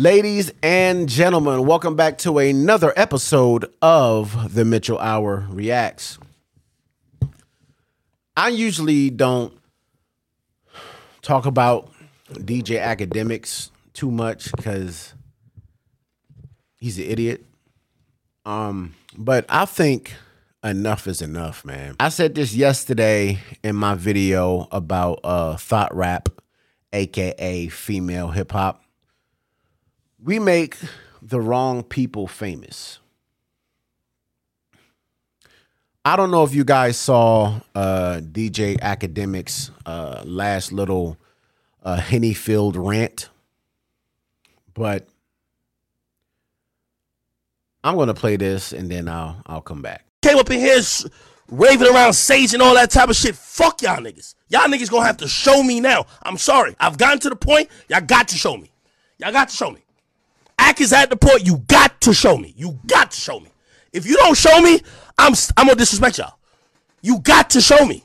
Ladies and gentlemen, welcome back to another episode of the Mitchell Hour Reacts. I usually don't talk about DJ Akademiks too much because he's an idiot. Um, but I think enough is enough, man. I said this yesterday in my video about uh thought rap, aka female hip hop. We make the wrong people famous. I don't know if you guys saw uh, DJ Akademiks' uh, last little uh, Henny filled rant, but I'm gonna play this and then I'll I'll come back. Came up in here raving around sage and all that type of shit. Fuck y'all niggas. Y'all niggas gonna have to show me now. I'm sorry. I've gotten to the point. Y'all got to show me. Y'all got to show me. Is at the point. You got to show me. You got to show me. If you don't show me, I'm I'm gonna disrespect y'all. You got to show me.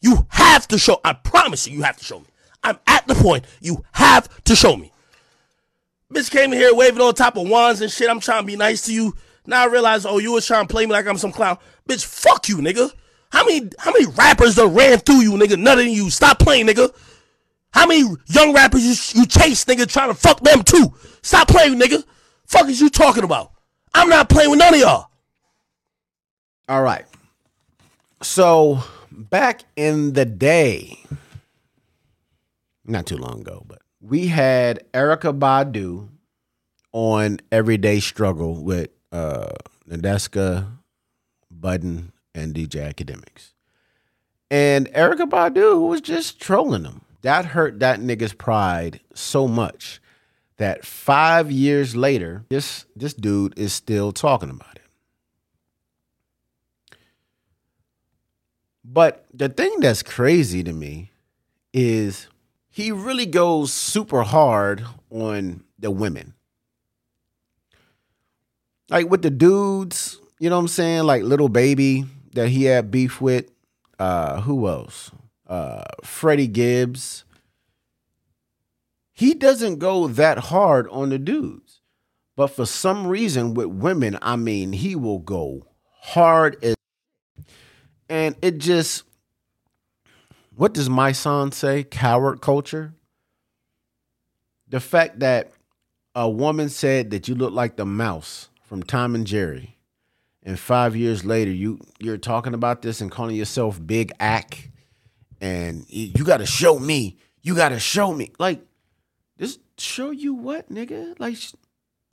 You have to show. I promise you, you have to show me. I'm at the point. You have to show me. Bitch came in here waving on top of wands and shit. I'm trying to be nice to you. Now I realize, oh, you was trying to play me like I'm some clown. Bitch, fuck you, nigga. How many how many rappers done ran through you, nigga? None of you. Stop playing, nigga. How many young rappers you, you chase, nigga, trying to fuck them too? Stop playing, nigga. Fuck is you talking about? I'm not playing with none of y'all. All right. So back in the day, not too long ago, but we had Erykah Badu on Everyday Struggle with uh Nadeska, Budden, and DJ Akademiks. And Erykah Badu was just trolling them. That hurt that nigga's pride so much that five years later, this this dude is still talking about it. But the thing that's crazy to me is he really goes super hard on the women. Like with the dudes, you know what I'm saying? Like Lil Baby that he had beef with. Uh, who else? Uh, Freddie Gibbs. He doesn't go that hard on the dudes. But for some reason with women, I mean, he will go hard as and it just what does my son say? Coward culture. The fact that a woman said that you look like the mouse from Tom and Jerry, and five years later you you're talking about this and calling yourself Big Ack, and you got to show me. You got to show me. Like this, show you what, nigga? Like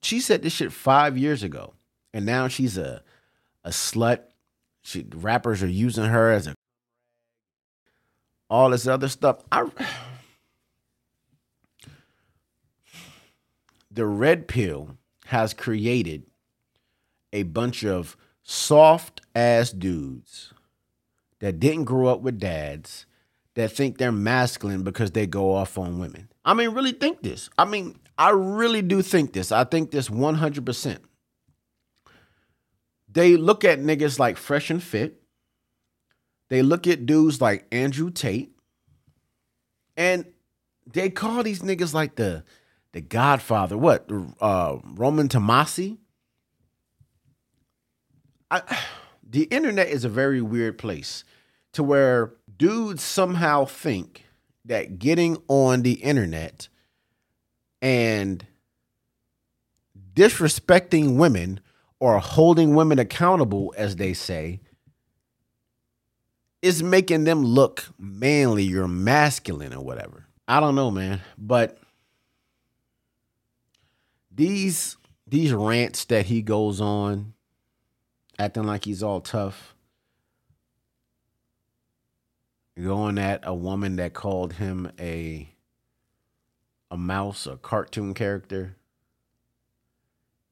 she said this shit five years ago, and now she's a a slut. She rappers are using her as a all this other stuff. I the red pill has created a bunch of soft ass dudes that didn't grow up with dads that think they're masculine because they go off on women. I mean, really think this. I mean, I really do think this. I think this 100%. They look at niggas like fresh and fit. They look at dudes like Andrew Tate. And they call these niggas like the the Godfather. What? Uh Roman Tomasi? I, the internet is a very weird place to where dudes somehow think that getting on the internet and disrespecting women or holding women accountable, as they say, is making them look manly or masculine or whatever. I don't know, man. But these these rants that he goes on, acting like he's all tough, going at a woman that called him a a mouse, a cartoon character,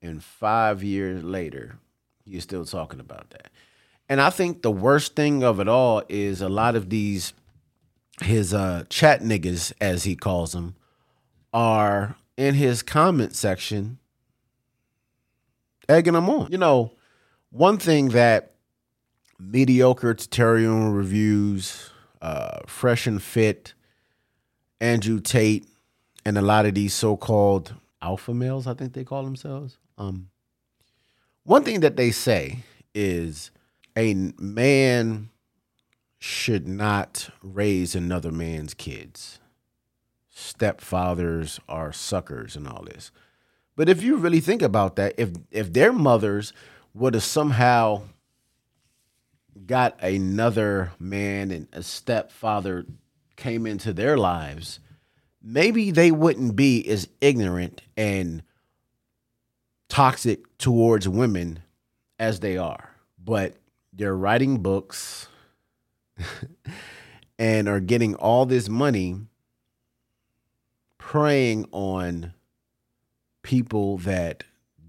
and five years later, he's still talking about that. And I think the worst thing of it all is a lot of these his uh chat niggas, as he calls them, are in his comment section egging him on. You know, one thing that mediocre tutorial reviews, uh, fresh and fit, Andrew Tate, and a lot of these so-called alpha males, I think they call themselves. Um, one thing that they say is a man should not raise another man's kids. Stepfathers are suckers and all this. But if you really think about that, if if their mothers would have somehow got another man and a stepfather came into their lives, maybe they wouldn't be as ignorant and toxic towards women as they are. But they're writing books and are getting all this money preying on people that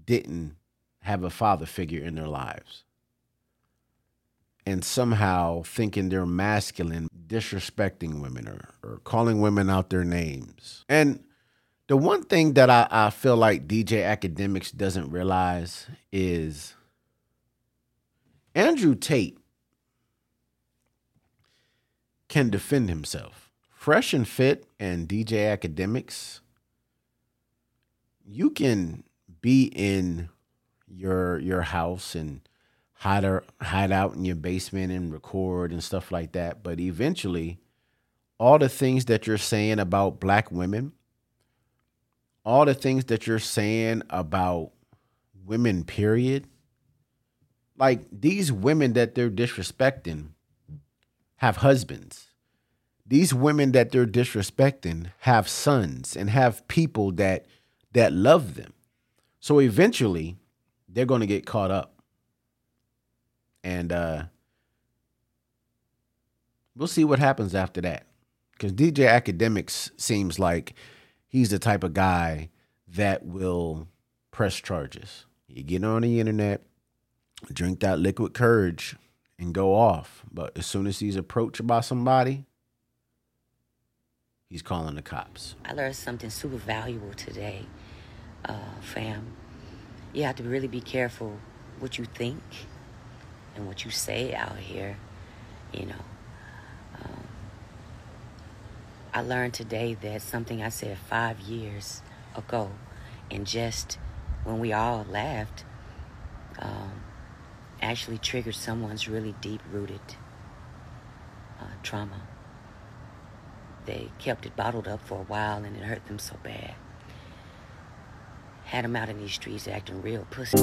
didn't have a father figure in their lives and somehow thinking they're masculine, disrespecting women or, or calling women out their names. And the one thing that I, I feel like DJ Akademiks doesn't realize is Andrew Tate can defend himself. Fresh and Fit and DJ Akademiks, you can be in your your house and hide or, hide out in your basement and record and stuff like that, but eventually all the things that you're saying about black women, all the things that you're saying about women period, like these women that they're disrespecting have husbands. These women that they're disrespecting have sons and have people that that love them. So eventually they're going to get caught up. And uh we'll see what happens after that. Cuz DJ Akademiks seems like he's the type of guy that will press charges. You get on the internet, drink that liquid courage and go off. But as soon as he's approached by somebody, he's calling the cops. I learned something super valuable today, uh, fam. You have to really be careful what you think and what you say out here, you know. Um, I learned today that something I said five years ago, and just when we all laughed, um, actually triggered someone's really deep rooted uh, trauma. They kept it bottled up for a while and it hurt them so bad. Had them out in these streets acting real pussy.